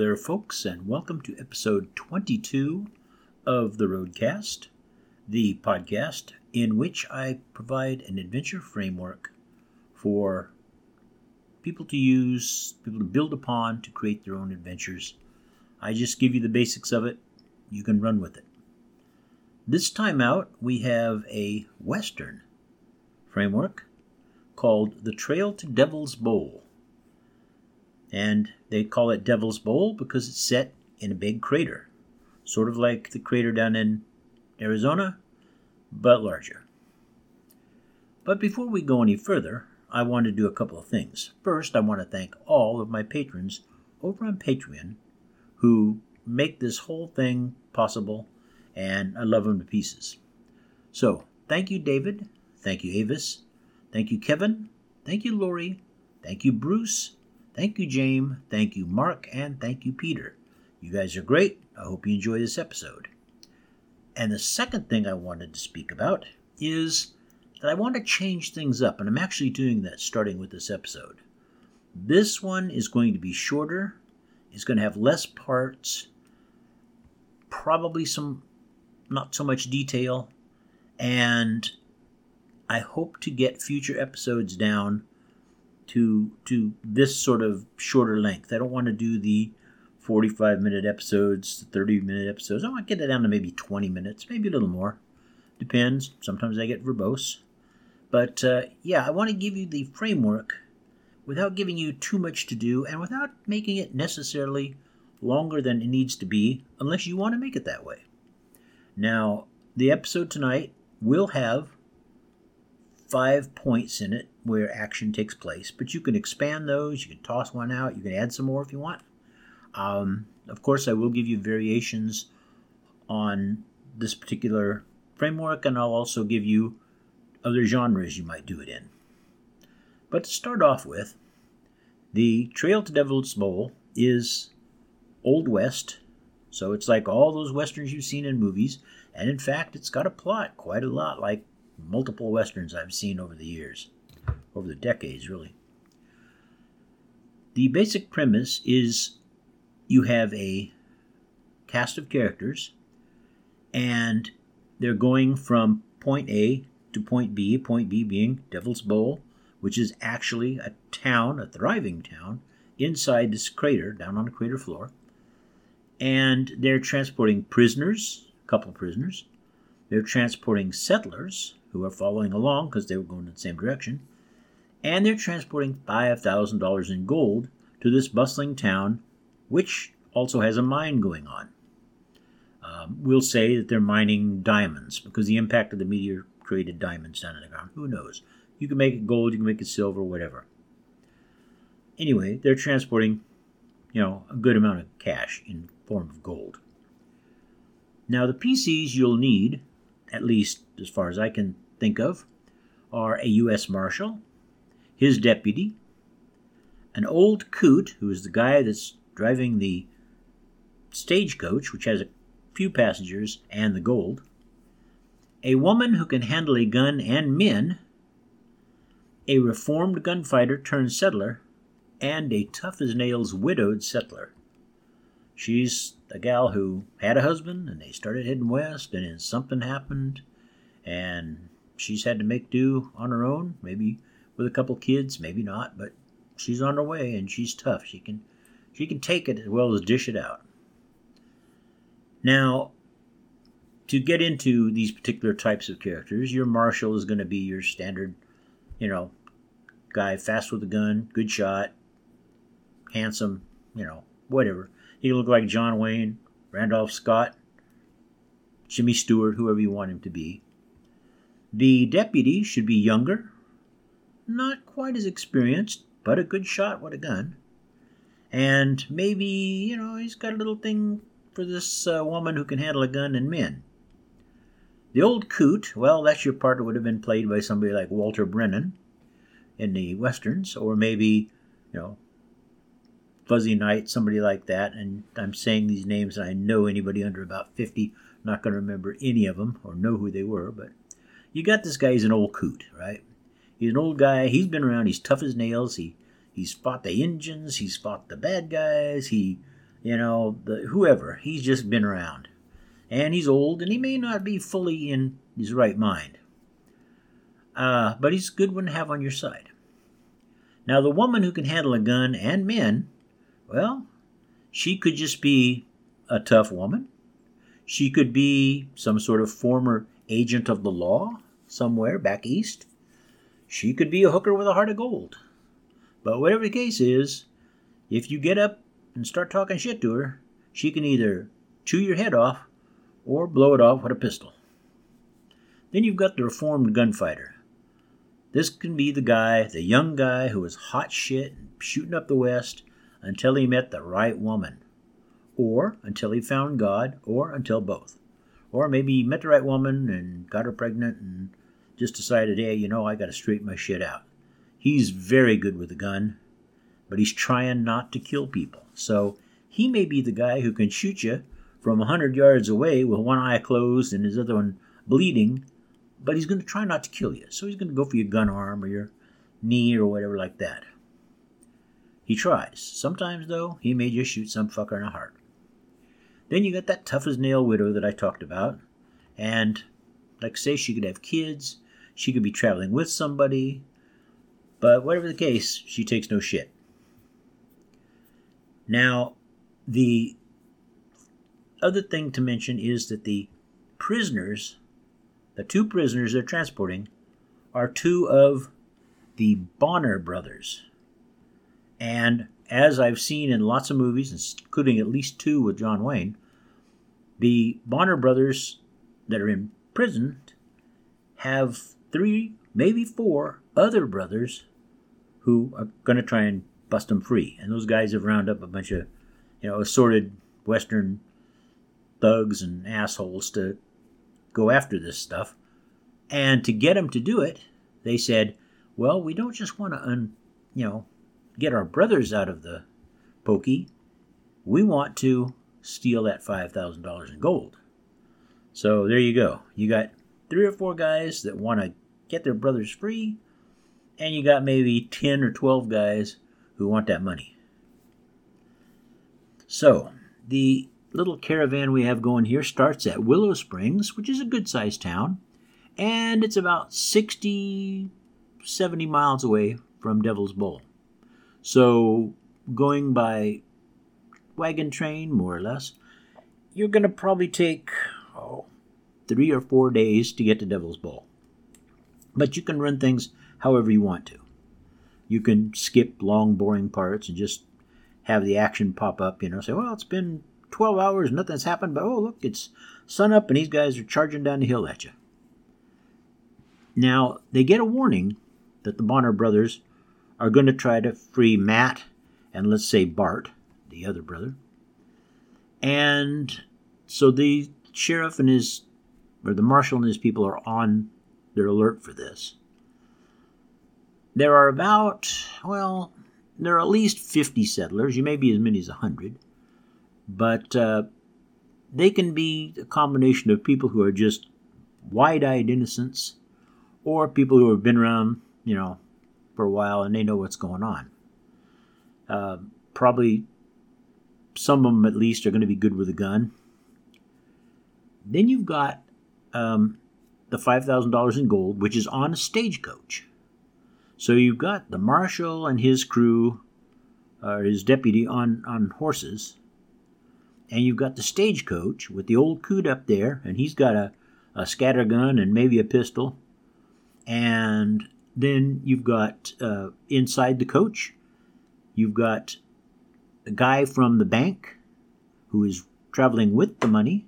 There, folks, and welcome to episode 22 of the Roadcast, the podcast in which I provide an adventure framework for people to use, people to build upon to create their own adventures. I just give you the basics of it, you can run with it. This time out, we have a Western framework called The Trail to Devil's Bowl. And they call it Devil's Bowl because it's set in a big crater, sort of like the crater down in Arizona, but larger. But before we go any further, I want to do a couple of things. First, I want to thank all of my patrons over on Patreon who make this whole thing possible, and I love them to pieces. So, thank you, David. Thank you, Avis. Thank you, Kevin. Thank you, Lori. Thank you, Bruce. Thank you, James. Thank you, Mark. And thank you, Peter. You guys are great. I hope you enjoy this episode. And the second thing I wanted to speak about is that I want to change things up, and I'm actually doing that starting with this episode. This one is going to be shorter, it's going to have less parts, probably some not so much detail, and I hope to get future episodes down to to this sort of shorter length. I don't want to do the 45 minute episodes, 30 minute episodes. I want to get it down to maybe 20 minutes, maybe a little more. Depends. Sometimes I get verbose. But uh, yeah, I want to give you the framework without giving you too much to do and without making it necessarily longer than it needs to be, unless you want to make it that way. Now, the episode tonight will have five points in it where action takes place, but you can expand those, you can toss one out, you can add some more if you want. Um, of course, I will give you variations on this particular framework, and I'll also give you other genres you might do it in. But to start off with, the Trail to Devil's Bowl is Old West, so it's like all those westerns you've seen in movies, and in fact, it's got a plot quite a lot like multiple westerns I've seen over the years, over the decades, really. The basic premise is you have a cast of characters, and they're going from point A to point B, point B being Devil's Bowl, which is actually a town, a thriving town, inside this crater, down on the crater floor. And they're transporting prisoners, a couple prisoners. They're transporting settlers, who are following along because they were going in the same direction, and they're transporting $5,000 in gold to this bustling town, which also has a mine going on. Um, we'll say that they're mining diamonds because the impact of the meteor created diamonds down in the ground. Who knows? You can make it gold, you can make it silver, whatever. Anyway, they're transporting, you know, a good amount of cash in form of gold. Now, the PCs you'll need at least as far as I can think of, are a U.S. Marshal, his deputy, an old coot, who is the guy that's driving the stagecoach, which has a few passengers and the gold, a woman who can handle a gun and men, a reformed gunfighter turned settler, and a tough as nails widowed settler. She's a gal who had a husband and they started heading west, and then something happened, and she's had to make do on her own, maybe with a couple kids, maybe not, but she's on her way and she's tough. She can she can take it as well as dish it out. Now, to get into these particular types of characters, your marshal is going to be your standard, you know, guy fast with a gun, good shot, handsome, you know, whatever. He look like John Wayne, Randolph Scott, Jimmy Stewart, whoever you want him to be. The deputy should be younger, not quite as experienced, but a good shot with a gun. And maybe, you know, he's got a little thing for this uh, woman who can handle a gun and men. The old coot, well, that's your part that would have been played by somebody like Walter Brennan in the westerns, or maybe, you know, Fuzzy Knight, somebody like that. And I'm saying these names, and I know anybody under about 50 not going to remember any of them or know who they were, but you got this guy. He's an old coot, right? He's an old guy. He's been around. He's tough as nails. He he's fought the Injuns. He's fought the bad guys. He, you know, the whoever. He's just been around, and he's old, and he may not be fully in his right mind. Uh, but he's a good one to have on your side. Now, the woman who can handle a gun and men, well, she could just be a tough woman. She could be some sort of former agent of the law somewhere back east. She could be a hooker with a heart of gold. But whatever the case is, if you get up and start talking shit to her, she can either chew your head off or blow it off with a pistol. Then you've got the reformed gunfighter. This can be the guy, the young guy who was hot shit and shooting up the West until he met the right woman, or until he found God, or until both. Or maybe he met the right woman and got her pregnant and just decided, hey, you know, I got to straighten my shit out. He's very good with a gun, but he's trying not to kill people. So he may be the guy who can shoot you from a 100 yards away with one eye closed and his other one bleeding, but he's going to try not to kill you. So he's going to go for your gun arm or your knee or whatever like that. He tries. Sometimes, though, he may just shoot some fucker in the heart. Then you got that tough as nail widow that I talked about. And, like say, she could have kids. She could be traveling with somebody. But whatever the case, she takes no shit. Now, the other thing to mention is that the prisoners, the two prisoners they're transporting, are two of the Bonner brothers. And as I've seen in lots of movies, including at least two with John Wayne, the Bonner brothers that are in prison have three, maybe four other brothers who are going to try and bust them free. And those guys have rounded up a bunch of, you know, assorted Western thugs and assholes to go after this stuff. And to get them to do it, they said, well, we don't just want to, un, you know, get our brothers out of the pokey. We want to steal that $5,000 in gold. So there you go. You got three or four guys that want to get their brothers free, and you got maybe 10 or 12 guys who want that money. So, the little caravan we have going here starts at Willow Springs, which is a good sized town, and it's about 60, 70 miles away from Devil's Bowl. So, going by wagon train, more or less, you're going to probably take three or four days to get to Devil's Bowl. But you can run things however you want to. You can skip long, boring parts and just have the action pop up, you know, say, well, it's been 12 hours, nothing's happened, but oh, look, it's sun up and these guys are charging down the hill at you. Now, they get a warning that the Bonner brothers are going to try to free Matt and let's say Bart the other brother. And so the sheriff and his, or the marshal and his people are on their alert for this. There are about, well, there are at least 50 settlers. You may be as many as 100. But uh, they can be a combination of people who are just wide eyed innocents or people who have been around, you know, for a while and they know what's going on. Uh, probably some of them at least are going to be good with a gun. Then you've got um, the $5,000 in gold, which is on a stagecoach. So you've got the marshal and his crew, or his deputy, on, on horses. And you've got the stagecoach with the old coot up there, and he's got a, a scatter gun and maybe a pistol. And then you've got uh, inside the coach, you've got a guy from the bank who is traveling with the money.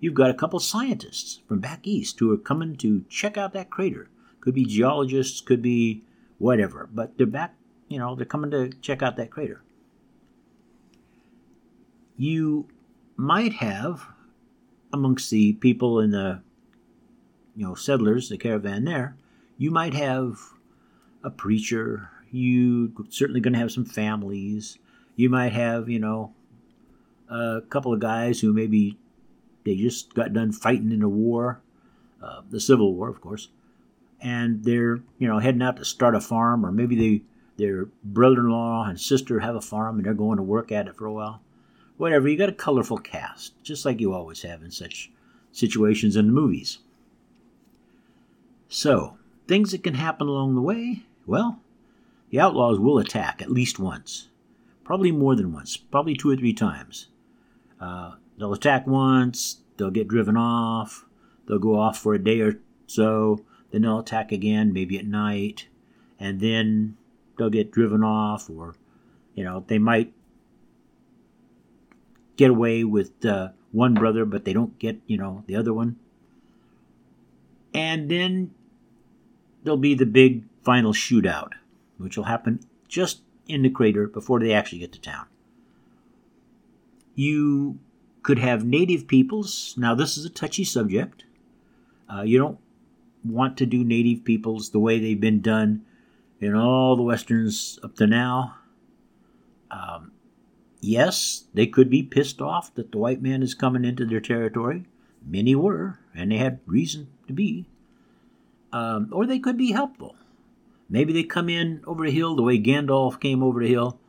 You've got a couple scientists from back east who are coming to check out that crater. Could be geologists, could be whatever, but they're back, you know, they're coming to check out that crater. you might have amongst the people in the you know settlers, the caravan there, you might have a preacher. You certainly going to have some families. You might have you know a couple of guys who maybe they just got done fighting in a war, uh, the Civil War, of course, and they're you know heading out to start a farm, or maybe they their brother-in-law and sister have a farm and they're going to work at it for a while. Whatever, you got a colorful cast, just like you always have in such situations in the movies. So, things that can happen along the way, well, the outlaws will attack at least once. Probably more than once, probably two or three times. Uh, they'll attack once, they'll get driven off, they'll go off for a day or so, then they'll attack again, maybe at night, and then they'll get driven off, or, you know, they might get away with uh, one brother, but they don't get, you know, the other one. And then there'll be the big final shootout, which will happen just in the crater before they actually get to town. You could have native peoples. Now, this is a touchy subject. Uh, you don't want to do native peoples the way they've been done in all the westerns up to now. Um, yes, they could be pissed off that the white man is coming into their territory. Many were, and they had reason to be. Um, or they could be helpful. Maybe they come in over the hill the way Gandalf came over the hill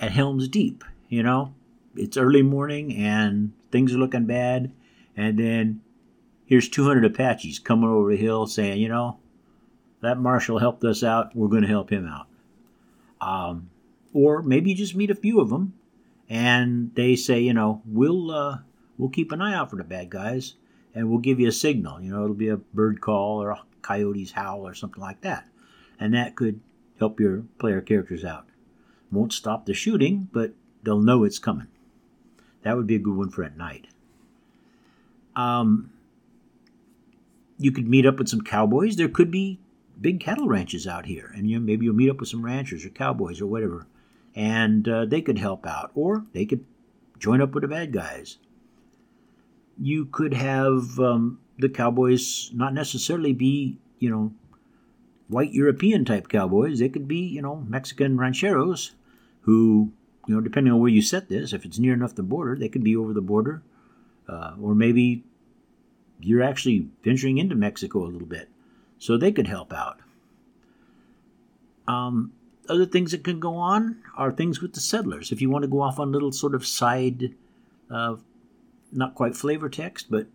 at Helm's Deep. You know, it's early morning and things are looking bad, and then here's 200 Apaches coming over the hill saying, you know, that marshal helped us out. We're going to help him out. Um, or maybe you just meet a few of them, and they say, you know, we'll uh, we'll keep an eye out for the bad guys, and we'll give you a signal. You know, it'll be a bird call or a coyote's howl or something like that, and that could help your player characters out. Won't stop the shooting, but they'll know it's coming. That would be a good one for at night. Um, you could meet up with some cowboys. There could be big cattle ranches out here, and you maybe you'll meet up with some ranchers or cowboys or whatever, and uh, they could help out, or they could join up with the bad guys. You could have um, the cowboys not necessarily be, you know, white European type cowboys. They could be, you know, Mexican rancheros who, you know, depending on where you set this, if it's near enough the border, they could be over the border, uh, or maybe you're actually venturing into Mexico a little bit so they could help out. Um, other things that can go on are things with the settlers. If you want to go off on little sort of side, uh, not quite flavor text, but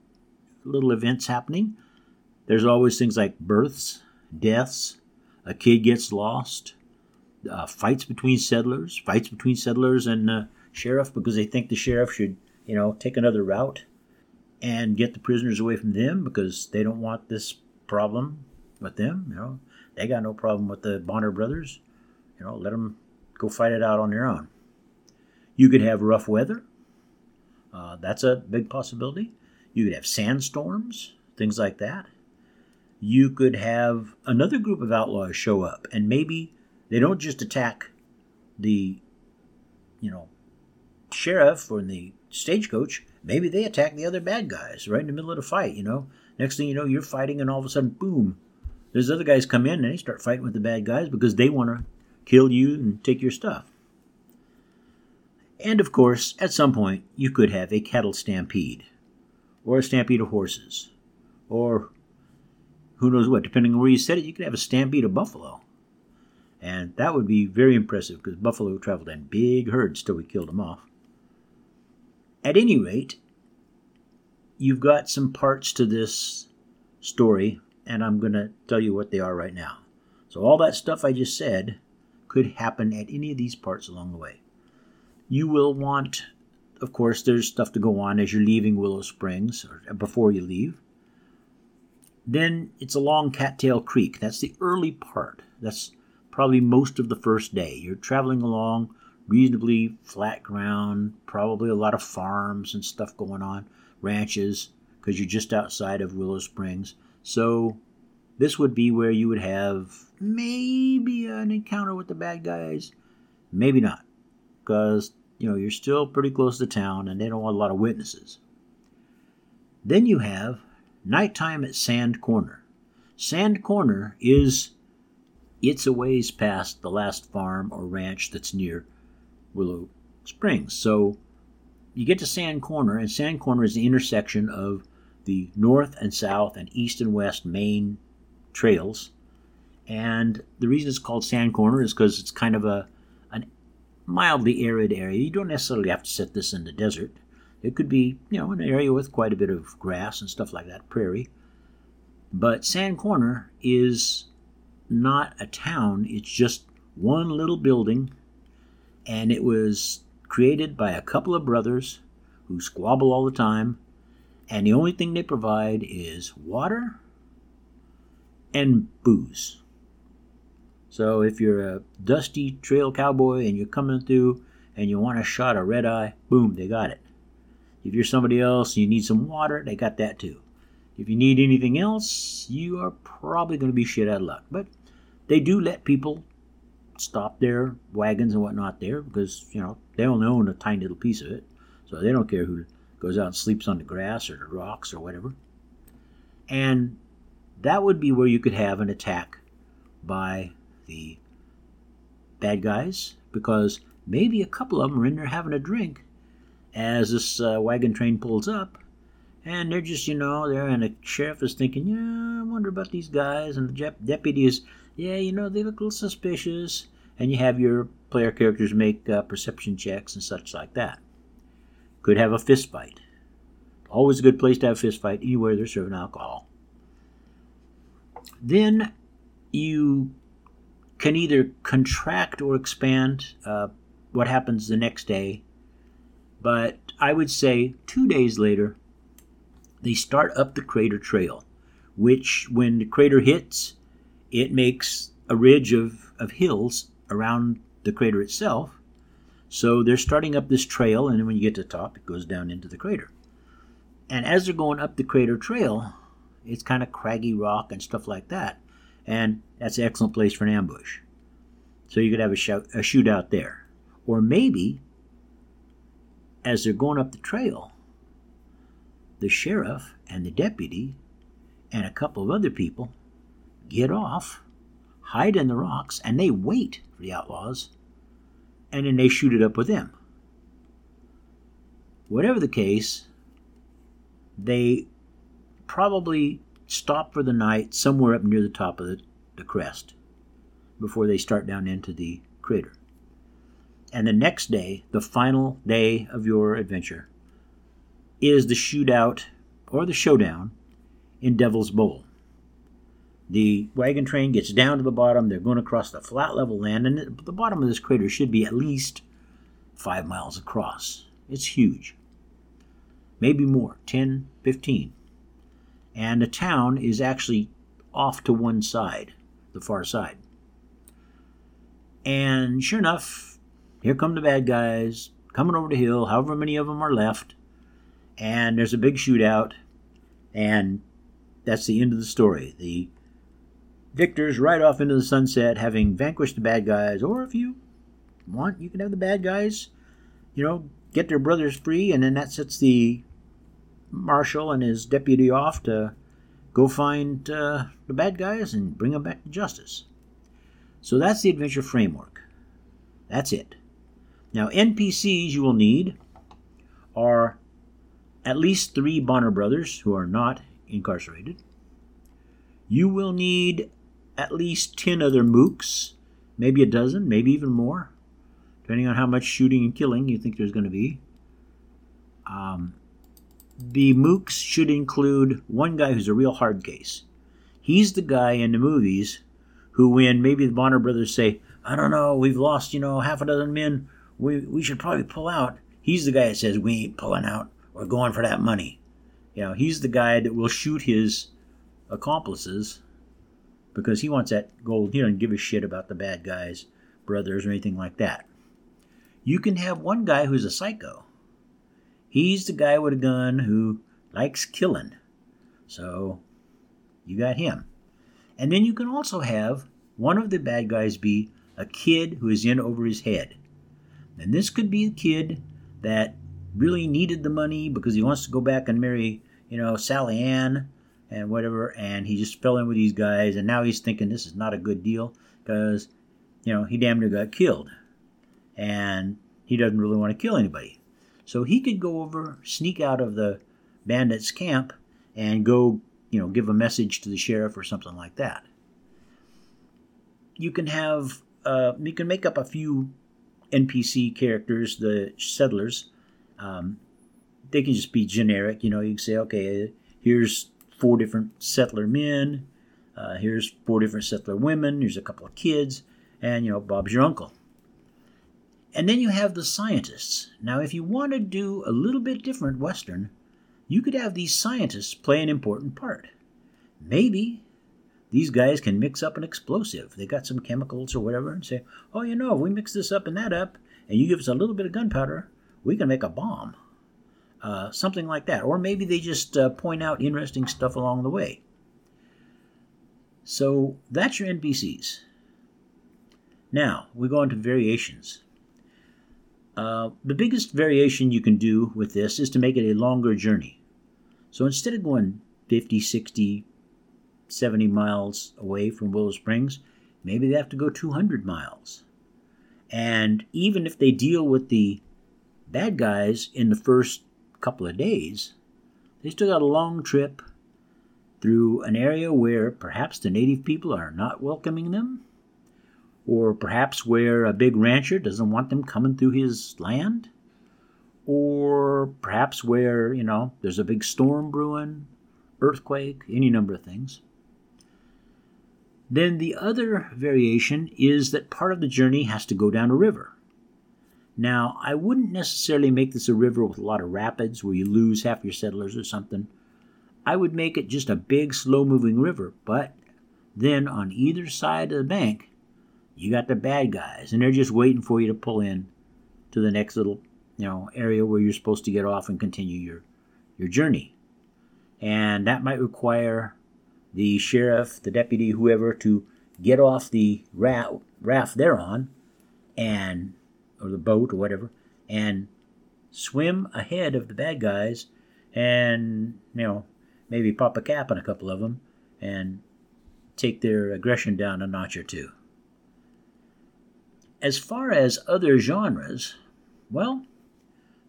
little events happening, there's always things like births, deaths, a kid gets lost, uh, fights between settlers, fights between settlers and uh, sheriff because they think the sheriff should, you know, take another route and get the prisoners away from them because they don't want this problem with them. You know, they got no problem with the Bonner brothers. You know, let them go fight it out on their own. You could have rough weather. Uh, that's a big possibility. You could have sandstorms, things like that. You could have another group of outlaws show up, and maybe they don't just attack the, you know, sheriff or the stagecoach. Maybe they attack the other bad guys right in the middle of the fight. You know, next thing you know, you're fighting, and all of a sudden, boom, there's other guys come in and they start fighting with the bad guys because they want to kill you and take your stuff. And of course, at some point, you could have a cattle stampede, or a stampede of horses, or who knows what. Depending on where you set it, you could have a stampede of buffalo. And that would be very impressive because buffalo traveled in big herds till we killed them off. At any rate, you've got some parts to this story and I'm going to tell you what they are right now. So, all that stuff I just said could happen at any of these parts along the way. You will want, of course, there's stuff to go on as you're leaving Willow Springs or uh, before you leave. Then it's along Cattail Creek. That's the early part. That's probably most of the first day. You're traveling along reasonably flat ground, probably a lot of farms and stuff going on, ranches, because you're just outside of Willow Springs. So this would be where you would have maybe an encounter with the bad guys, maybe not, because you know, you're still pretty close to town and they don't want a lot of witnesses. Then you have nighttime at Sand Corner. Sand Corner is it's a ways past the last farm or ranch that's near Willow Springs. So you get to Sand Corner, and Sand Corner is the intersection of the north and south and east and west main trails. And the reason it's called Sand Corner is because it's kind of a an mildly arid area. You don't necessarily have to set this in the desert. It could be, you know, an area with quite a bit of grass and stuff like that, prairie. But Sand Corner is not a town, it's just one little building, and it was created by a couple of brothers who squabble all the time, and the only thing they provide is water and booze. So if you're a dusty trail cowboy and you're coming through and you want a shot of red eye, boom, they got it. If you're somebody else and you need some water, they got that too. If you need anything else, you are probably going to be shit out of luck. But they do let people stop their wagons and whatnot there because, you know, they only own a tiny little piece of it. So they don't care who goes out and sleeps on the grass or the rocks or whatever. And that would be where you could have an attack by the bad guys because maybe a couple of them are in there having a drink as this uh, wagon train pulls up and they're just, you know, there, and the sheriff is thinking, yeah, I wonder about these guys. And the deputy is, yeah, you know, they look a little suspicious. And you have your player characters make uh, perception checks and such like that. Could have a fist fight. Always a good place to have a fist fight anywhere they're serving alcohol. Then you can either contract or expand uh, what happens the next day. But I would say two days later, they start up the crater trail, which, when the crater hits, it makes a ridge of, of hills around the crater itself. So they're starting up this trail, and when you get to the top, it goes down into the crater. And as they're going up the crater trail, it's kind of craggy rock and stuff like that. And that's an excellent place for an ambush. So you could have a, shout, a shootout there. Or maybe, as they're going up the trail, the sheriff and the deputy and a couple of other people get off, hide in the rocks, and they wait for the outlaws, and then they shoot it up with them. Whatever the case, they probably stop for the night somewhere up near the top of the, the crest before they start down into the crater. And the next day, the final day of your adventure, is the shootout or the showdown in Devil's Bowl. The wagon train gets down to the bottom. They're going across the flat level land, and the bottom of this crater should be at least five miles across. It's huge. Maybe more 10, 15. And the town is actually off to one side, the far side. And sure enough, here come the bad guys coming over the hill, however many of them are left and there's a big shootout, and that's the end of the story. The victors ride off into the sunset, having vanquished the bad guys, or if you want, you can have the bad guys, you know, get their brothers free, and then that sets the marshal and his deputy off to go find uh, the bad guys and bring them back to justice. So that's the adventure framework. That's it. Now, NPCs you will need are at least three Bonner brothers who are not incarcerated. You will need at least 10 other mooks, maybe a dozen, maybe even more, depending on how much shooting and killing you think there's going to be. Um, the mooks should include one guy who's a real hard case. He's the guy in the movies who, when maybe the Bonner brothers say, I don't know, we've lost, you know, half a dozen men, we, we should probably pull out. He's the guy that says, We ain't pulling out. We're going for that money. You know, he's the guy that will shoot his accomplices because he wants that gold. He doesn't give a shit about the bad guys, brothers, or anything like that. You can have one guy who's a psycho. He's the guy with a gun who likes killing. So you got him. And then you can also have one of the bad guys be a kid who is in over his head. And this could be a kid that really needed the money because he wants to go back and marry, you know, Sally Ann and whatever. And he just fell in with these guys. And now he's thinking this is not a good deal because, you know, he damn near got killed. And he doesn't really want to kill anybody. So he could go over, sneak out of the bandits' camp, and go, you know, give a message to the sheriff or something like that. You can have, uh, you can make up a few NPC characters, the settlers. Um, they can just be generic. You know, you can say, okay, here's four different settler men. Uh, here's four different settler women. Here's a couple of kids, and you know, Bob's your uncle. And then you have the scientists. Now, if you want to do a little bit different Western, you could have these scientists play an important part. Maybe these guys can mix up an explosive. They got some chemicals or whatever and say, oh, you know, if we mix this up and that up, and you give us a little bit of gunpowder, we can make a bomb. Uh, something like that. Or maybe they just uh, point out interesting stuff along the way. So that's your NPCs. Now, we go on to variations. Uh, the biggest variation you can do with this is to make it a longer journey. So instead of going 50, 60, 70 miles away from Willow Springs, maybe they have to go 200 miles. And even if they deal with the bad guys in the first couple of days, they still got a long trip through an area where perhaps the native people are not welcoming them, or perhaps where a big rancher doesn't want them coming through his land, or perhaps where, you know, there's a big storm brewing, earthquake, any number of things. Then the other variation is that part of the journey has to go down a river. Now, I wouldn't necessarily make this a river with a lot of rapids where you lose half your settlers or something. I would make it just a big, slow moving river, but then on either side of the bank, you got the bad guys, and they're just waiting for you to pull in to the next little, you know, area where you're supposed to get off and continue your your journey. And that might require the sheriff, the deputy, whoever, to get off the raft, raft they're on, and or the boat or whatever, and swim ahead of the bad guys, and you know maybe pop a cap on a couple of them, and take their aggression down a notch or two. As far as other genres, well,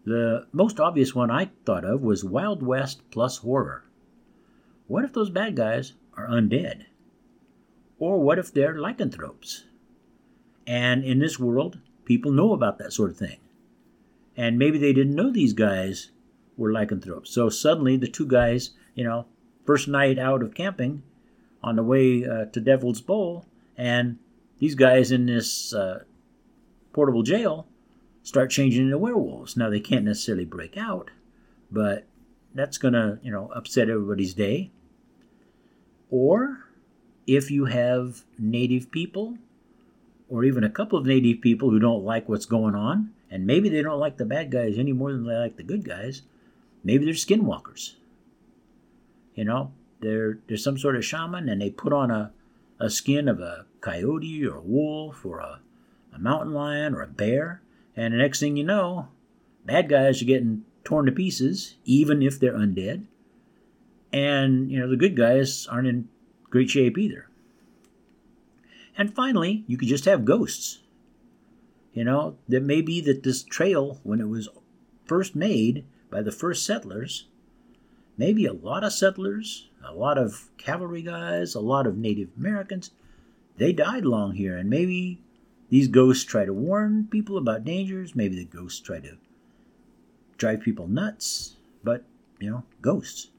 the most obvious one I thought of was Wild West plus horror. What if those bad guys are undead? Or what if they're lycanthropes? And in this world, people know about that sort of thing. And maybe they didn't know these guys were lycanthropes. So suddenly the two guys, you know, first night out of camping on the way uh, to Devil's Bowl, and these guys in this uh, portable jail start changing into werewolves. Now they can't necessarily break out, but that's going to, you know, upset everybody's day. Or if you have native people, or even a couple of native people who don't like what's going on, and maybe they don't like the bad guys any more than they like the good guys, maybe they're skinwalkers. You know, they're, they're some sort of shaman and they put on a, a skin of a coyote or a wolf or a, a mountain lion or a bear, and the next thing you know, bad guys are getting torn to pieces, even if they're undead. And, you know, the good guys aren't in great shape either. And finally, you could just have ghosts. You know, there may be that this trail, when it was first made by the first settlers, maybe a lot of settlers, a lot of cavalry guys, a lot of Native Americans, they died along here. And maybe these ghosts try to warn people about dangers. Maybe the ghosts try to drive people nuts. But, you know, ghosts.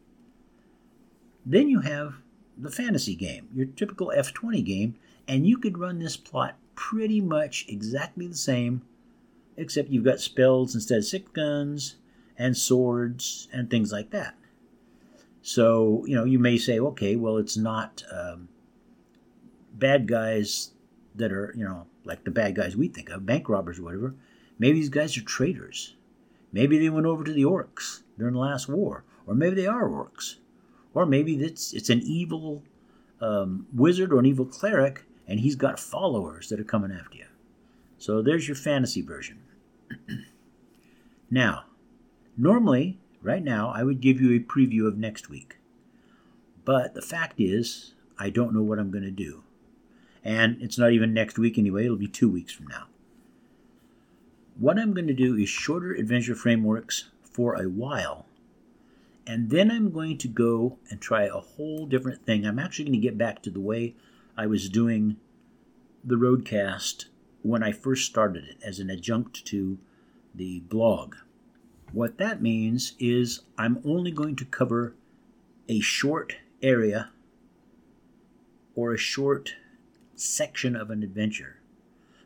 Then you have the fantasy game, your typical D20 game, and you could run this plot pretty much exactly the same, except you've got spells instead of six guns and swords and things like that. So, you know, you may say, okay, well, it's not um, bad guys that are, you know, like the bad guys we think of, bank robbers or whatever. Maybe these guys are traitors. Maybe they went over to the orcs during the last war, or maybe they are orcs. Or maybe it's it's an evil um, wizard or an evil cleric, and he's got followers that are coming after you. So there's your fantasy version. now, normally, right now, I would give you a preview of next week. But the fact is, I don't know what I'm going to do. And it's not even next week anyway, it'll be two weeks from now. What I'm going to do is shorter adventure frameworks for a while. And then I'm going to go and try a whole different thing. I'm actually going to get back to the way I was doing the Roadcast when I first started it as an adjunct to the blog. What that means is I'm only going to cover a short area or a short section of an adventure.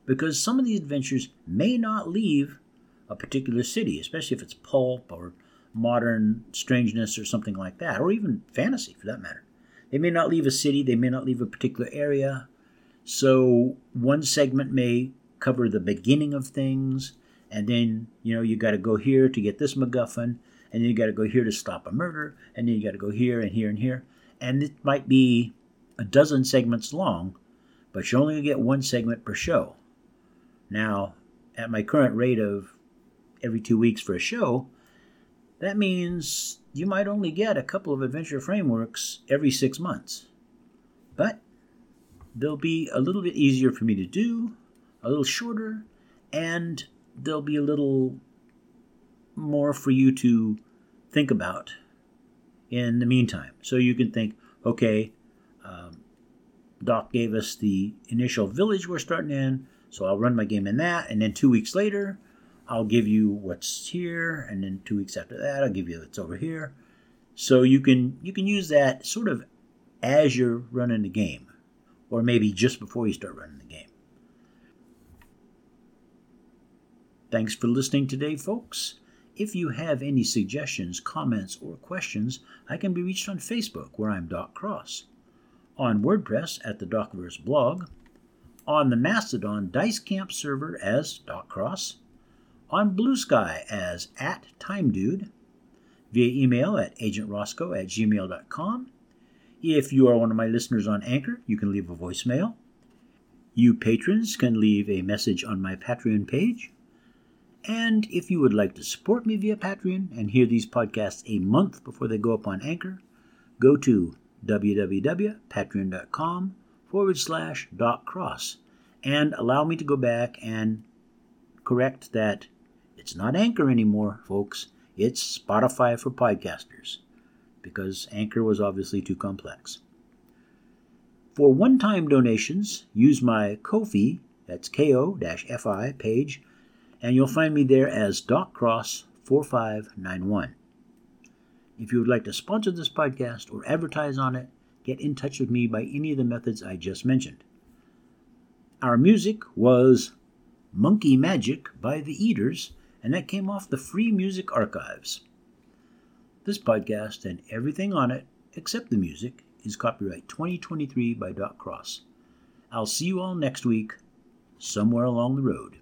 Because some of these adventures may not leave a particular city, especially if it's pulp or modern strangeness or something like that, or even fantasy for that matter. They may not leave a city, they may not leave a particular area. So one segment may cover the beginning of things, and then, you know, you got to go here to get this MacGuffin, and then you got to go here to stop a murder, and then you got to go here and here and here. And it might be a dozen segments long, but you only get one segment per show. Now, at my current rate of every two weeks for a show, that means you might only get a couple of adventure frameworks every six months. But they'll be a little bit easier for me to do, a little shorter, and they'll be a little more for you to think about in the meantime. So you can think, okay, um, Doc gave us the initial village we're starting in, so I'll run my game in that, and then two weeks later, I'll give you what's here, and then two weeks after that, I'll give you what's over here. So you can you can use that sort of as you're running the game, or maybe just before you start running the game. Thanks for listening today, folks. If you have any suggestions, comments, or questions, I can be reached on Facebook, where I'm Doc Cross, on WordPress at the Docverse blog, on the Mastodon Dice Camp server as Doc Cross, on Blue Sky as at TimeDude, via email at agentroscoe at gmail.com. If you are one of my listeners on Anchor, you can leave a voicemail. You patrons can leave a message on my Patreon page. And if you would like to support me via Patreon and hear these podcasts a month before they go up on Anchor, go to www.patreon.com forward slash Doc Cross and allow me to go back and correct that it's not Anchor anymore, folks. It's Spotify for podcasters because Anchor was obviously too complex. For one time donations, use my Ko-fi, that's ko-fi page and you'll find me there as DocCross4591. If you would like to sponsor this podcast or advertise on it, get in touch with me by any of the methods I just mentioned. Our music was Monkey Magic by The Eaters, and that came off the Free Music Archives. This podcast and everything on it, except the music, is copyright 2023 by Doc Cross. I'll see you all next week, somewhere along the road.